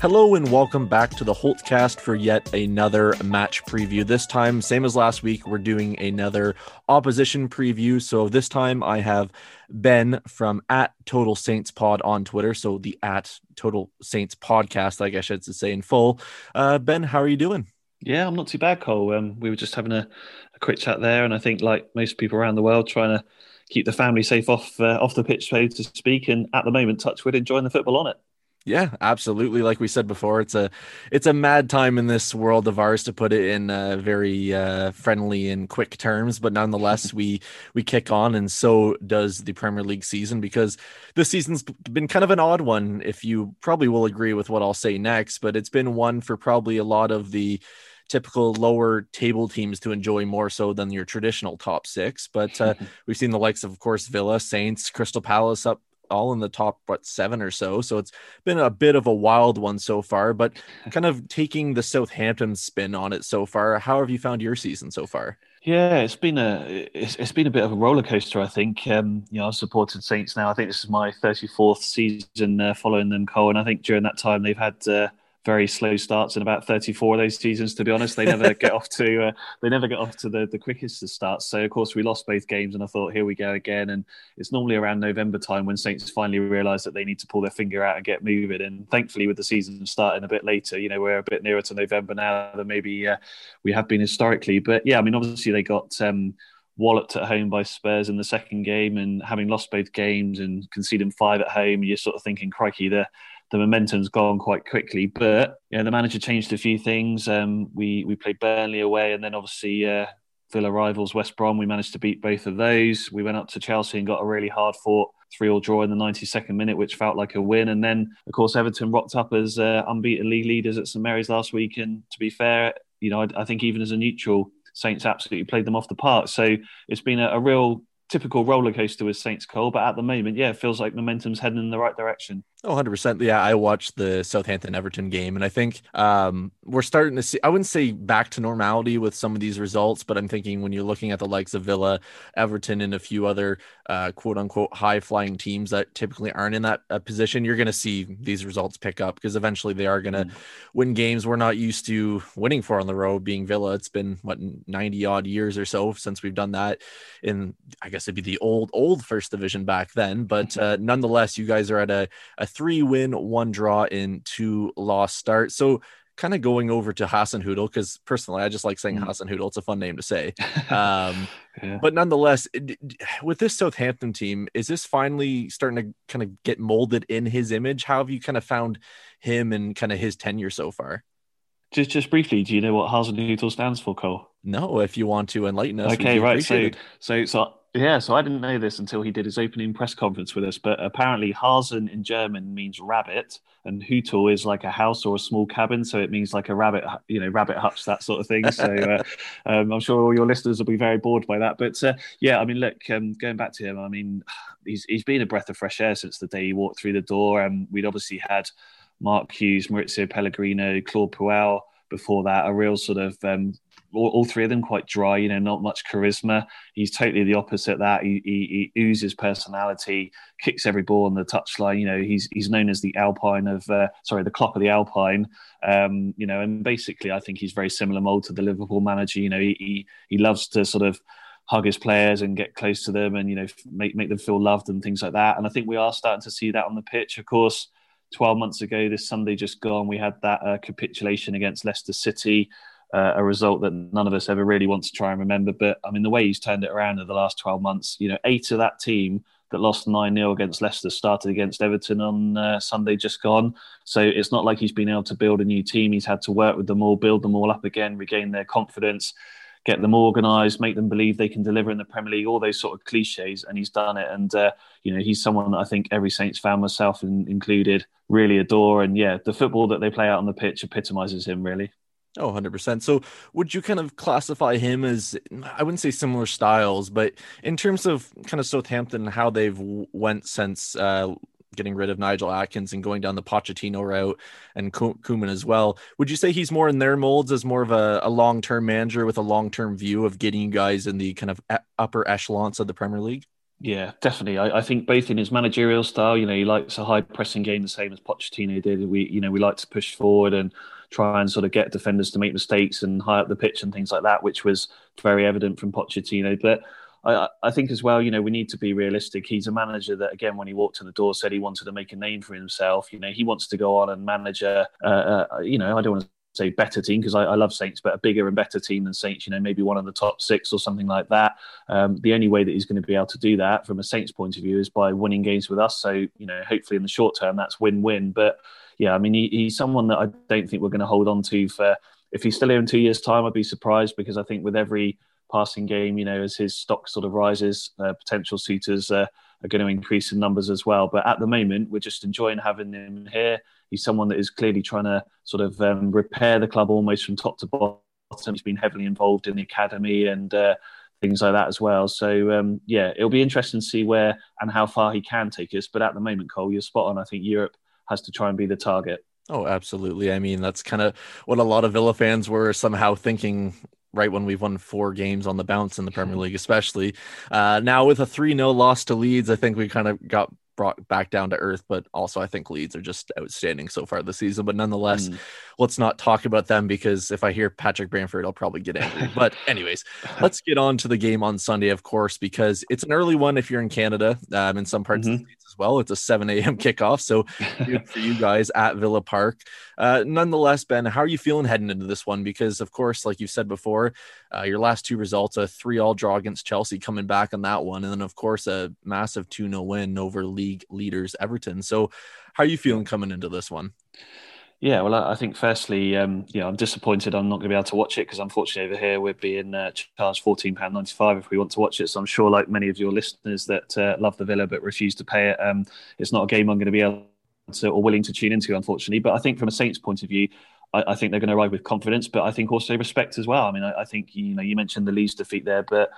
Hello and welcome back to the Holtcast for yet another match preview. This time, same as last week, we're doing another opposition preview. So this time I have Ben from at Total Saints Pod on Twitter. So the at Total Saints Podcast, I guess I should say in full. Uh, ben, how are you doing? Yeah, I'm not too bad, Cole. Um, we were just having a, a, quick chat there, and I think like most people around the world, trying to keep the family safe off uh, off the pitch, so to speak. And at the moment, Touchwood enjoying the football on it. Yeah, absolutely. Like we said before, it's a it's a mad time in this world of ours to put it in uh, very uh, friendly and quick terms. But nonetheless, we we kick on, and so does the Premier League season because this season's been kind of an odd one. If you probably will agree with what I'll say next, but it's been one for probably a lot of the typical lower table teams to enjoy more so than your traditional top six. But uh, we've seen the likes of, of course, Villa, Saints, Crystal Palace up all in the top what seven or so. So it's been a bit of a wild one so far, but kind of taking the Southampton spin on it so far. How have you found your season so far? Yeah, it's been a it's, it's been a bit of a roller coaster. I think um, you know I've supported Saints now. I think this is my thirty fourth season uh, following them, Cole, and I think during that time they've had uh, very slow starts in about 34 of those seasons to be honest. They never get off to uh, they never get off to the, the quickest of starts. So of course we lost both games and i thought here we go again. And it's normally around november time when saints finally realize that they need to pull their finger out and get moving. And thankfully with the season starting a bit later you know we're a bit nearer to november now than maybe uh, we have been historically. But yeah i mean obviously they got um, walloped at home by Spurs in the second game, and having lost both games and conceding five at home, you're sort of thinking, crikey, the the momentum's gone quite quickly. But yeah, the manager changed a few things. Um, we we played Burnley away, and then obviously uh, Villa rivals West Brom. We managed to beat both of those. We went up to Chelsea and got a really hard fought three-all draw in the 92nd minute, which felt like a win. And then, of course, Everton rocked up as uh, unbeaten league leaders at St Mary's last week. And to be fair, you know, I, I, think even as a neutral, Saints absolutely played them off the park. So it's been a, a real typical roller coaster with Saints Cole, but at the moment, yeah, it feels like momentum's heading in the right direction. Oh, 100%. Yeah, I watched the Southampton Everton game, and I think um, we're starting to see, I wouldn't say back to normality with some of these results, but I'm thinking when you're looking at the likes of Villa, Everton, and a few other uh, quote unquote high flying teams that typically aren't in that uh, position, you're going to see these results pick up because eventually they are going to mm. win games we're not used to winning for on the road, being Villa. It's been, what, 90 odd years or so since we've done that in, I guess it'd be the old, old first division back then. But uh, nonetheless, you guys are at a, a three win, one draw in two loss start. So kind of going over to Hasenhüttl because personally I just like saying mm. Hasenhüttl. It's a fun name to say. Um, yeah. But nonetheless, with this Southampton team, is this finally starting to kind of get molded in his image? How have you kind of found him and kind of his tenure so far? Just just briefly, do you know what Hasenhüttl stands for, Cole? No, if you want to enlighten us. Okay, right. So, so, so yeah, so I didn't know this until he did his opening press conference with us. But apparently, Hasen in German means rabbit, and Hüttl is like a house or a small cabin, so it means like a rabbit, you know, rabbit hutch, that sort of thing. So uh, um, I'm sure all your listeners will be very bored by that. But uh, yeah, I mean, look, um, going back to him, I mean, he's he's been a breath of fresh air since the day he walked through the door. And um, we'd obviously had Mark Hughes, Mauricio Pellegrino, Claude Puel before that, a real sort of um, all, all, three of them quite dry, you know, not much charisma. He's totally the opposite that. He, he, he oozes personality, kicks every ball on the touchline. You know, he's he's known as the Alpine of, uh, sorry, the Klopp of the Alpine. Um, you know, and basically, I think he's very similar mold to the Liverpool manager. You know, he, he, he loves to sort of hug his players and get close to them and you know make make them feel loved and things like that. And I think we are starting to see that on the pitch. Of course, 12 months ago, this Sunday just gone, we had that uh, capitulation against Leicester City uh, a result that none of us ever really want to try and remember. But I mean, the way he's turned it around in the last 12 months, you know, eight of that team that lost 9 0 against Leicester started against Everton on uh, Sunday just gone. So it's not like he's been able to build a new team. He's had to work with them all, build them all up again, regain their confidence, get them organised, make them believe they can deliver in the Premier League, all those sort of cliches. And he's done it. And, uh, you know, he's someone I think every Saints fan, myself in, included, really adore. And yeah, the football that they play out on the pitch epitomises him, really. Oh, 100%. So, would you kind of classify him as, I wouldn't say similar styles, but in terms of kind of Southampton, how they've went since uh, getting rid of Nigel Adkins and going down the Pochettino route and Koeman as well, would you say he's more in their molds as more of a, a long term manager with a long term view of getting you guys in the kind of upper echelons of the Premier League? Yeah, definitely. I, I, think both in his managerial style, you know, he likes a high pressing game, the same as Pochettino did. We, you know, we like to push forward and try and sort of get defenders to make mistakes and high up the pitch and things like that, which was very evident from Pochettino. But I, I, think as well, you know, we need to be realistic. He's a manager that, again, when he walked in the door, said he wanted to make a name for himself. You know, he wants to go on and manage a, uh, uh, you know, I don't want to say better team because I, I, love Saints, but a bigger and better team than Saints. You know, maybe one of the top six or something like that. Um, the only way that he's going to be able to do that from a Saints point of view is by winning games with us. So you know, hopefully in the short term that's win-win. But yeah, I mean, he, he's someone that I don't think we're going to hold on to for. If he's still here in two years' time, I'd be surprised because I think with every passing game, you know, as his stock sort of rises, uh, potential suitors uh, are going to increase in numbers as well. But at the moment, we're just enjoying having him here. He's someone that is clearly trying to sort of um, repair the club almost from top to bottom. He's been heavily involved in the academy and uh, things like that as well. So um, yeah, it'll be interesting to see where and how far he can take us. But at the moment, Cole, you're spot on. I think Europe has to try and be the target. Oh, absolutely. I mean, that's kind of what a lot of Villa fans were somehow thinking right when we've won four games on the bounce in the Premier League, especially. Uh, now, with a 3 0 loss to Leeds, I think we kind of got brought back down to earth, but also I think Leeds are just outstanding so far this season. But nonetheless, mm. let's not talk about them because if I hear Patrick Bamford, I'll probably get angry. but anyways, let's get on to the game on Sunday, of course, because it's an early one if you're in Canada. Um, in some parts mm-hmm. As well. It's a 7 a.m. kickoff, so good for you guys at Villa Park. Uh, nonetheless, Ben, how are you feeling heading into this one? Because of course, like you said before, uh, your last two results, a three-all draw against Chelsea, coming back on that one, and then of course a massive 2-0 win over league leaders Everton. So, how are you feeling coming into this one? Yeah, well, I think firstly, um, yeah, I'm disappointed I'm not going to be able to watch it because unfortunately over here we're being uh, charged £14.95 if we want to watch it. So I'm sure, like many of your listeners that uh, love the Villa but refuse to pay it, um, it's not a game I'm going to be able to or willing to tune into, unfortunately. But I think from a Saints point of view, I, I think they're going to arrive with confidence, but I think also respect as well. I mean, I, I think you know you mentioned the Leeds defeat there, but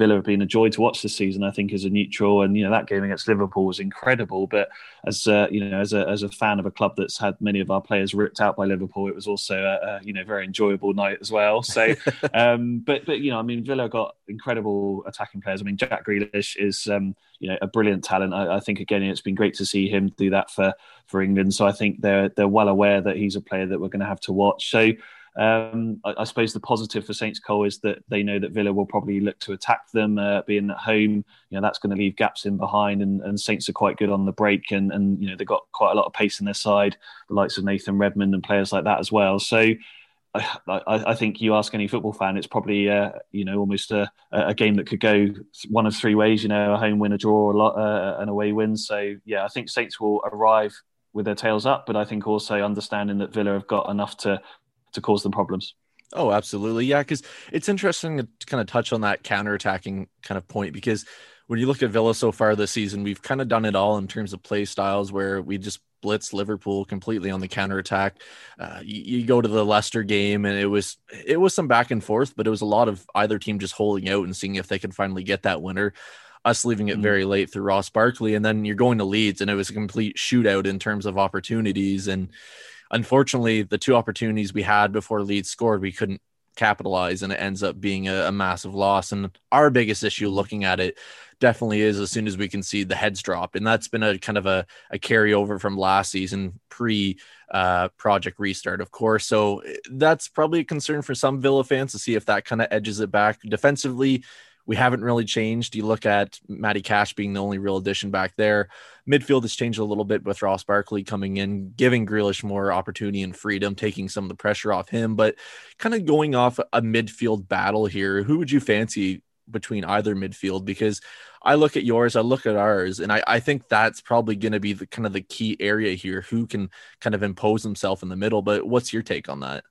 Villa have been a joy to watch this season. I think as a neutral, and you know that game against Liverpool was incredible. But as uh, you know, as a as a fan of a club that's had many of our players ripped out by Liverpool, it was also a, a you know very enjoyable night as well. So, um, but but you know, I mean, Villa got incredible attacking players. I mean, Jack Grealish is um, you know a brilliant talent. I, I, think again, it's been great to see him do that for for England. So I think they're they're well aware that he's a player that we're going to have to watch. So um, I, I, suppose the positive for Saints Cole is that they know that Villa will probably look to attack them, uh, being at home. You know that's going to leave gaps in behind, and, and, Saints are quite good on the break, and, and you know they've got quite a lot of pace in their side, the likes of Nathan Redmond and players like that as well. So. I, I, think you ask any football fan, it's probably uh, you know almost a, a, game that could go one of three ways. You know, a home win, a draw, a lot, uh, an away win. So yeah, I think Saints will arrive with their tails up, but I think also understanding that Villa have got enough to to cause them problems. Oh, absolutely. Yeah, because it's interesting to kind of touch on that counter-attacking kind of point because when you look at Villa so far this season, we've kind of done it all in terms of play styles where we just blitz Liverpool completely on the counterattack. Uh, you, you, go to the Leicester game and it was it was some back and forth, but it was a lot of either team just holding out and seeing if they could finally get that winner. Us leaving it mm. very late through Ross Barkley, and then you're going to Leeds, and it was a complete shootout in terms of opportunities. And unfortunately, the two opportunities we had before Leeds scored, we couldn't capitalize, and it ends up being a, a massive loss. And our biggest issue looking at it definitely is as soon as we can see the heads drop. And that's been a kind of a, a carryover from last season pre uh, project restart, of course. So eh, that's probably a concern for some Villa fans to see if that kind of edges it back defensively we haven't really changed. You look at Matty Cash being the only real addition back there. Midfield has changed a little bit with Ross Barkley coming in, giving Grealish more opportunity and freedom, taking some of the pressure off him. But kind of going off a midfield battle here, who would you fancy between either midfield because I look at yours, I look at ours, and I, I think that's probably going to be the kind of the key area here who can kind of impose himself in the middle. But what's your take on that?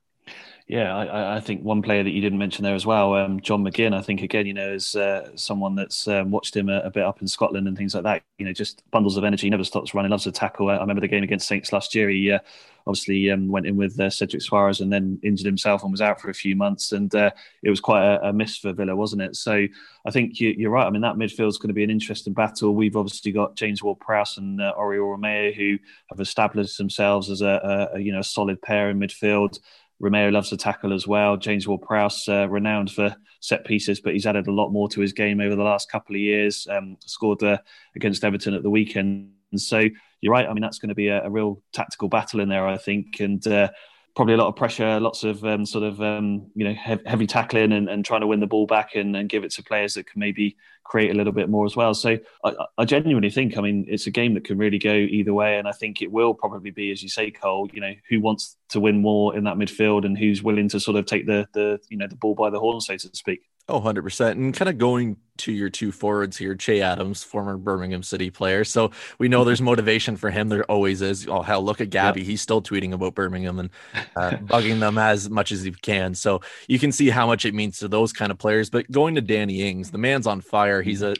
Yeah, I, I, think one player that you didn't mention there as well, um, John McGinn. I think again, you know, as uh, someone that's um, watched him a, a, bit up in Scotland and things like that. You know, just bundles of energy, never stops running, loves to tackle. I remember the game against Saints last year. He uh, obviously um, went in with uh, Cedric Soares and then injured himself and was out for a few months. And uh, it was quite a, a, miss for Villa, wasn't it? So I think you, are right. I mean, that midfield is going to be an interesting battle. We've obviously got James Ward-Prowse and uh, Oriol Romeu who have established themselves as a, a, you know a solid pair in midfield. Romeu loves to tackle as well. James Ward-Prowse, uh, renowned for set pieces, but he's added a lot more to his game over the last couple of years. Um, scored uh, against Everton at the weekend. And so you're right. I mean, that's going to be a, a real tactical battle in there, I think. And uh, probably a lot of pressure, lots of um, sort of um, you know heavy tackling and, and, trying to win the ball back and, and, give it to players that can maybe create a little bit more as well. So I, I, genuinely think, I mean, it's a game that can really go either way, and I think it will probably be, as you say, Cole. You know, who wants to win more in that midfield and who's willing to sort of take the the you know the ball by the horn, so to speak. Oh, 100%. And kind of going to your two forwards here, Che Adams, former Birmingham City player. So we know there's motivation for him. There always is. Oh, hell, look at Gabby. Yep. He's still tweeting about Birmingham and uh, bugging them as much as he can. So you can see how much it means to those kind of players. But going to Danny Ings, the man's on fire. He's a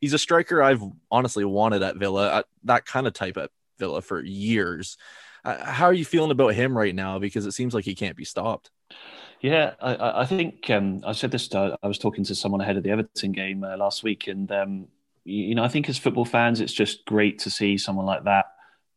he's a striker I've honestly wanted at Villa, uh, that kind of type at Villa for years. Uh, how are you feeling about him right now? Because it seems like he can't be stopped. Yeah, I, I think um, I said this. Uh, I was talking to someone ahead of the Everton game uh, last week, and um, you, you know, I think as football fans, it's just great to see someone like that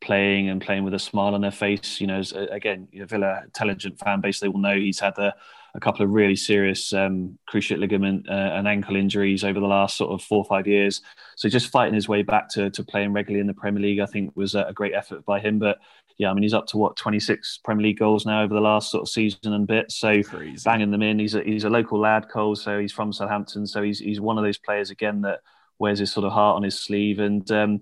playing and playing with a smile on their face. You know, as, uh, again, you know, Villa intelligent fan base, they will know he's had a, a couple of really serious um, cruciate ligament uh, and ankle injuries over the last sort of four or five years. So just fighting his way back to, to playing regularly in the Premier League, I think was a great effort by him. But yeah, I mean, he's up to what 26 Premier League goals now over the last sort of season and bit. So Crazy. banging them in. He's a, he's a local lad, Cole. So he's from Southampton. So he's he's one of those players again that wears his sort of heart on his sleeve. And um,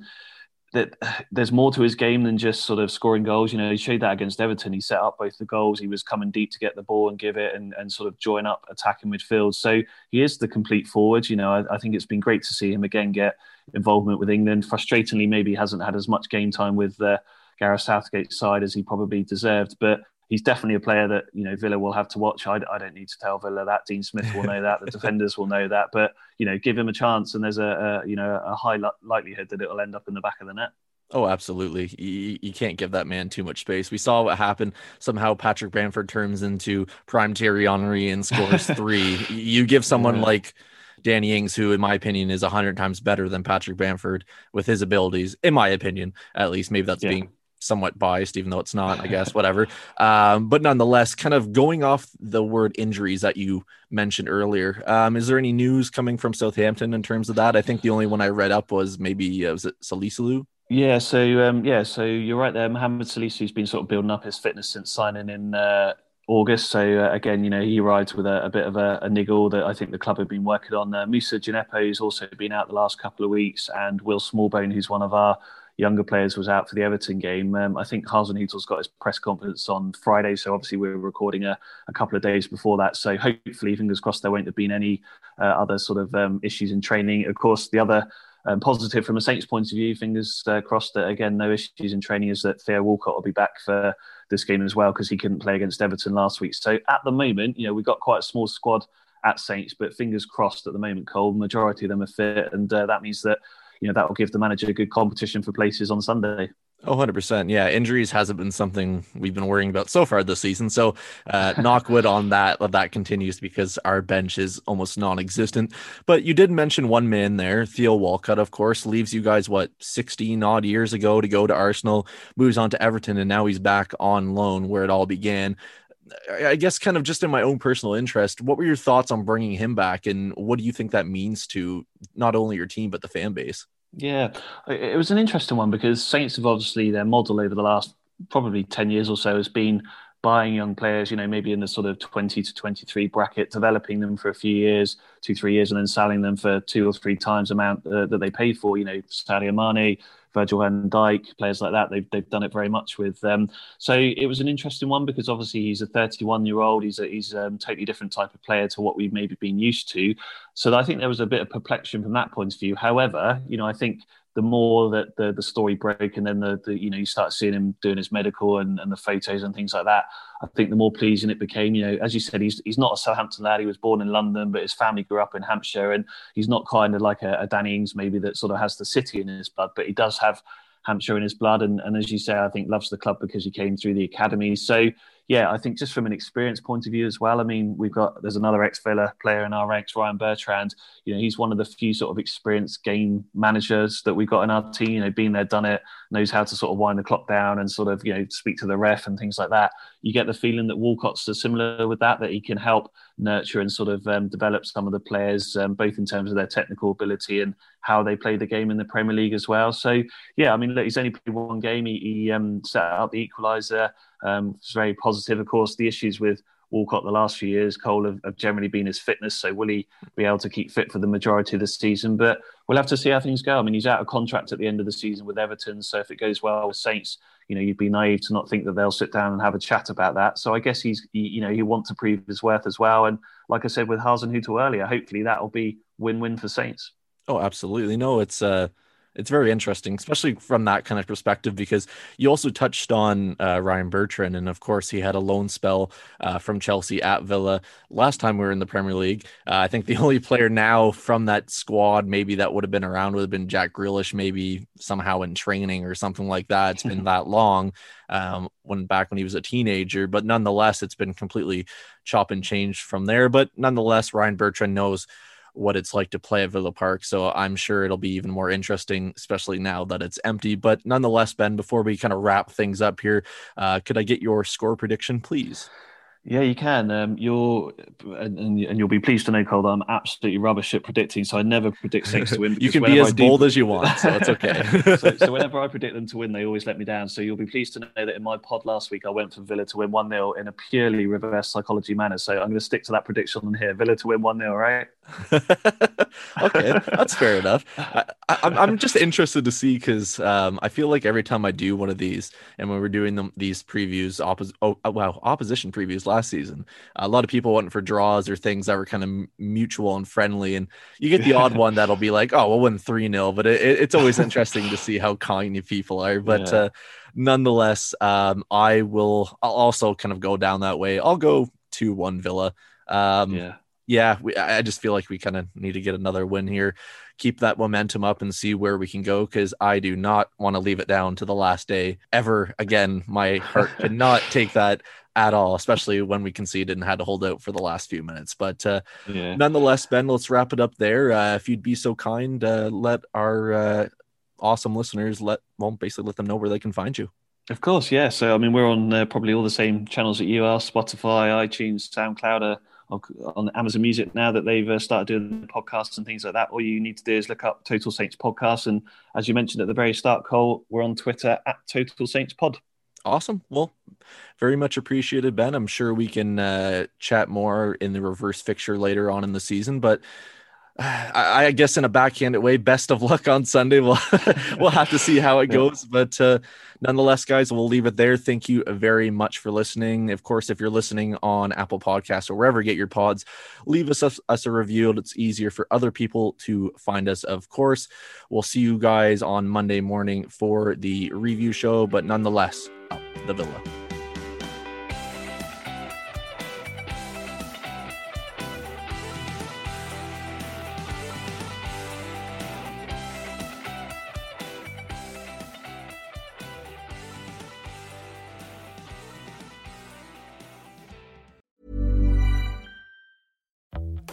that there's more to his game than just sort of scoring goals. You know, he showed that against Everton. He set up both the goals. He was coming deep to get the ball and give it and, and sort of join up attacking midfield. So he is the complete forward. You know, I, I think it's been great to see him again get involvement with England. Frustratingly, maybe he hasn't had as much game time with uh, Gareth Southgate's side as he probably deserved. But he's definitely a player that you know Villa will have to watch. I, I don't need to tell Villa that. Dean Smith will know that. The defenders will know that. But you know, give him a chance, and there's a, a you know a high likelihood that it'll end up in the back of the net. Oh, absolutely. You, you, can't give that man too much space. We saw what happened. Somehow Patrick Bamford turns into prime Terry Henry and scores three. you give someone yeah. like Danny Ings, who, in my opinion, is a hundred times better than Patrick Bamford with his abilities, in my opinion, at least. Maybe that's yeah. being somewhat biased, even though it's not, I guess, whatever. Um, but nonetheless, kind of going off the word injuries that you mentioned earlier, um, is there any news coming from Southampton in terms of that? I think the only one I read up was maybe, uh, was it Salisu? Yeah, so um, yeah, so you're right there. Mohamed Salisu's been sort of building up his fitness since signing in uh, August. So uh, again, you know, he rides with a, a bit of a, a, niggle that I think the club have been working on. Uh, Moussa Djenepo has also been out the last couple of weeks, and Will Smallbone, who's one of our younger players was out for the Everton game. Um, I think Hasenhüttl's got his press conference on Friday, so obviously we are recording a, a, couple of days before that. So hopefully, fingers crossed, there won't have been any uh, other sort of um, issues in training. Of course, the other um, positive from a Saints point of view, fingers uh, crossed that again no issues in training is that Theo Walcott will be back for this game as well because he couldn't play against Everton last week. So at the moment, you know, we've got quite a small squad at Saints, but fingers crossed at the moment, Cole. Majority of them are fit, and uh, that means that you know that will give the manager a good competition for places on Sunday. Oh, 100%. Yeah, injuries hasn't been something we've been worrying about so far this season. So, uh, knock wood on that, that continues because our bench is almost non existent. But you did mention one man there, Theo Walcott, of course, leaves you guys, what, 16 odd years ago to go to Arsenal, moves on to Everton, and now he's back on loan where it all began. I guess, kind of just in my own personal interest, what were your thoughts on bringing him back, and what do you think that means to not only your team but the fan base? Yeah, it was an interesting one because Saints have obviously their model over the last probably ten years or so has been buying young players, you know, maybe in the sort of 20 to 23 bracket, developing them for a few years, two, three years, and then selling them for two or three times the amount uh, that they paid for. You know, Sadio Mane, Virgil van Dijk, players like that. They've, they've done it very much with. Um, so it was an interesting one because obviously he's a 31 year old. He's a he's a um, totally different type of player to what we've maybe been used to. So I think there was a bit of perplexion from that point of view. However, you know, I think the more that the, the story broke and then the, the you know you start seeing him doing his medical and, and the photos and things like that i think the more pleasing it became you know as you said he's, he's not a southampton lad. He was born in london but his family grew up in hampshire and he's not kind of like a, a danny ings maybe that sort of has the city in his blood but he does have hampshire in his blood. And, and as you say i think loves the club because he came through the academy. So yeah, I think just from an experience point of view as well. I mean, we've got there's another ex Villa player in our ranks, Ryan Bertrand. You know, he's one of the few sort of experienced game managers that we've got in our team. You know, been there, done it, knows how to sort of wind the clock down and sort of you know speak to the ref and things like that. You get the feeling that Walcott's similar with that, that he can help nurture and sort of um, develop some of the players, um, both in terms of their technical ability and how they play the game in the Premier League as well. So yeah, I mean, look, he's only played one game. He, he um, set out the equaliser. Um, it's very positive. Of course, the issues with Walcott the last few years, Cole have, have, generally been his fitness. So will he be able to keep fit for the majority of the season? But we'll have to see how things go. I mean, he's out of contract at the end of the season with Everton. So if it goes well with Saints, you know, you'd be naive to not think that they'll sit down and have a chat about that. So I guess he's, he, you know, he wants to prove his worth as well. And like I said with Hasenhüttl earlier, hopefully that'll be win-win for Saints. Oh, absolutely. No, it's uh it's very interesting, especially from that kind of perspective, because you also touched on uh, Ryan Bertrand, and of course he had a loan spell uh, from Chelsea at Villa last time we were in the Premier League. Uh, I think the only player now from that squad maybe that would have been around would have been Jack Grealish, maybe somehow in training or something like that. It's been that long um, when back when he was a teenager, but nonetheless, it's been completely chop and change from there. But nonetheless, Ryan Bertrand knows what it's like to play at Villa Park. So I'm sure it'll be even more interesting, especially now that it's empty. But nonetheless, Ben, before we kind of wrap things up here, uh, could I get your score prediction, please? Yeah, you can. Um, you're and, and, you'll be pleased to know, Cole, that I'm absolutely rubbish at predicting. So I never predict Saints to win. you can be as bold as you want, so it's okay. so, so, whenever I predict them to win, they always let me down. So you'll be pleased to know that in my pod last week, I went for Villa to win one 0 in a purely reverse psychology manner. So I'm going to stick to that prediction here: Villa to win one 0 right? okay, that's fair enough. I, am just interested to see because um, I feel like every time I do one of these, and when we're doing them these previews, oppos- oh, uh, wow, opposition previews last season, a lot of people went for draws or things that were kind of mutual and friendly, and you get the odd one that'll be like, oh, we'll win three 0 but it, it's always interesting to see how kind people are. But yeah. uh, nonetheless, um, I will. I'll also kind of go down that way. I'll go two one Villa. Um, yeah yeah, we, I just feel like we kind of need to get another win here, keep that momentum up, and see where we can go. Because I do not want to leave it down to the last day ever again. My heart cannot take that at all, especially when we conceded and had to hold out for the last few minutes. But uh, yeah. nonetheless, Ben, let's wrap it up there. Uh, if you'd be so kind, uh, let our uh, awesome listeners let well basically let them know where they can find you. Of course, yeah. So I mean, we're on uh, probably all the same channels that you are: Spotify, iTunes, SoundCloud on Amazon Music now that they've uh, started doing podcasts and things like that. All you need to do is look up Total Saints Podcast. And as you mentioned at the very start, Cole, we're on Twitter at Total Saints Pod. Awesome. Well, very much appreciated, Ben. I'm sure we can uh, chat more in the reverse fixture later on in the season, but I, I, guess in a backhanded way, best of luck on Sunday. We'll we'll have to see how it goes, but uh, nonetheless, guys, we'll leave it there. Thank you very much for listening. Of course, if you're listening on Apple Podcasts or wherever you get your pods, leave us, us us a review. It's easier for other people to find us. Of course, we'll see you guys on Monday morning for the review show, but nonetheless, the Villa.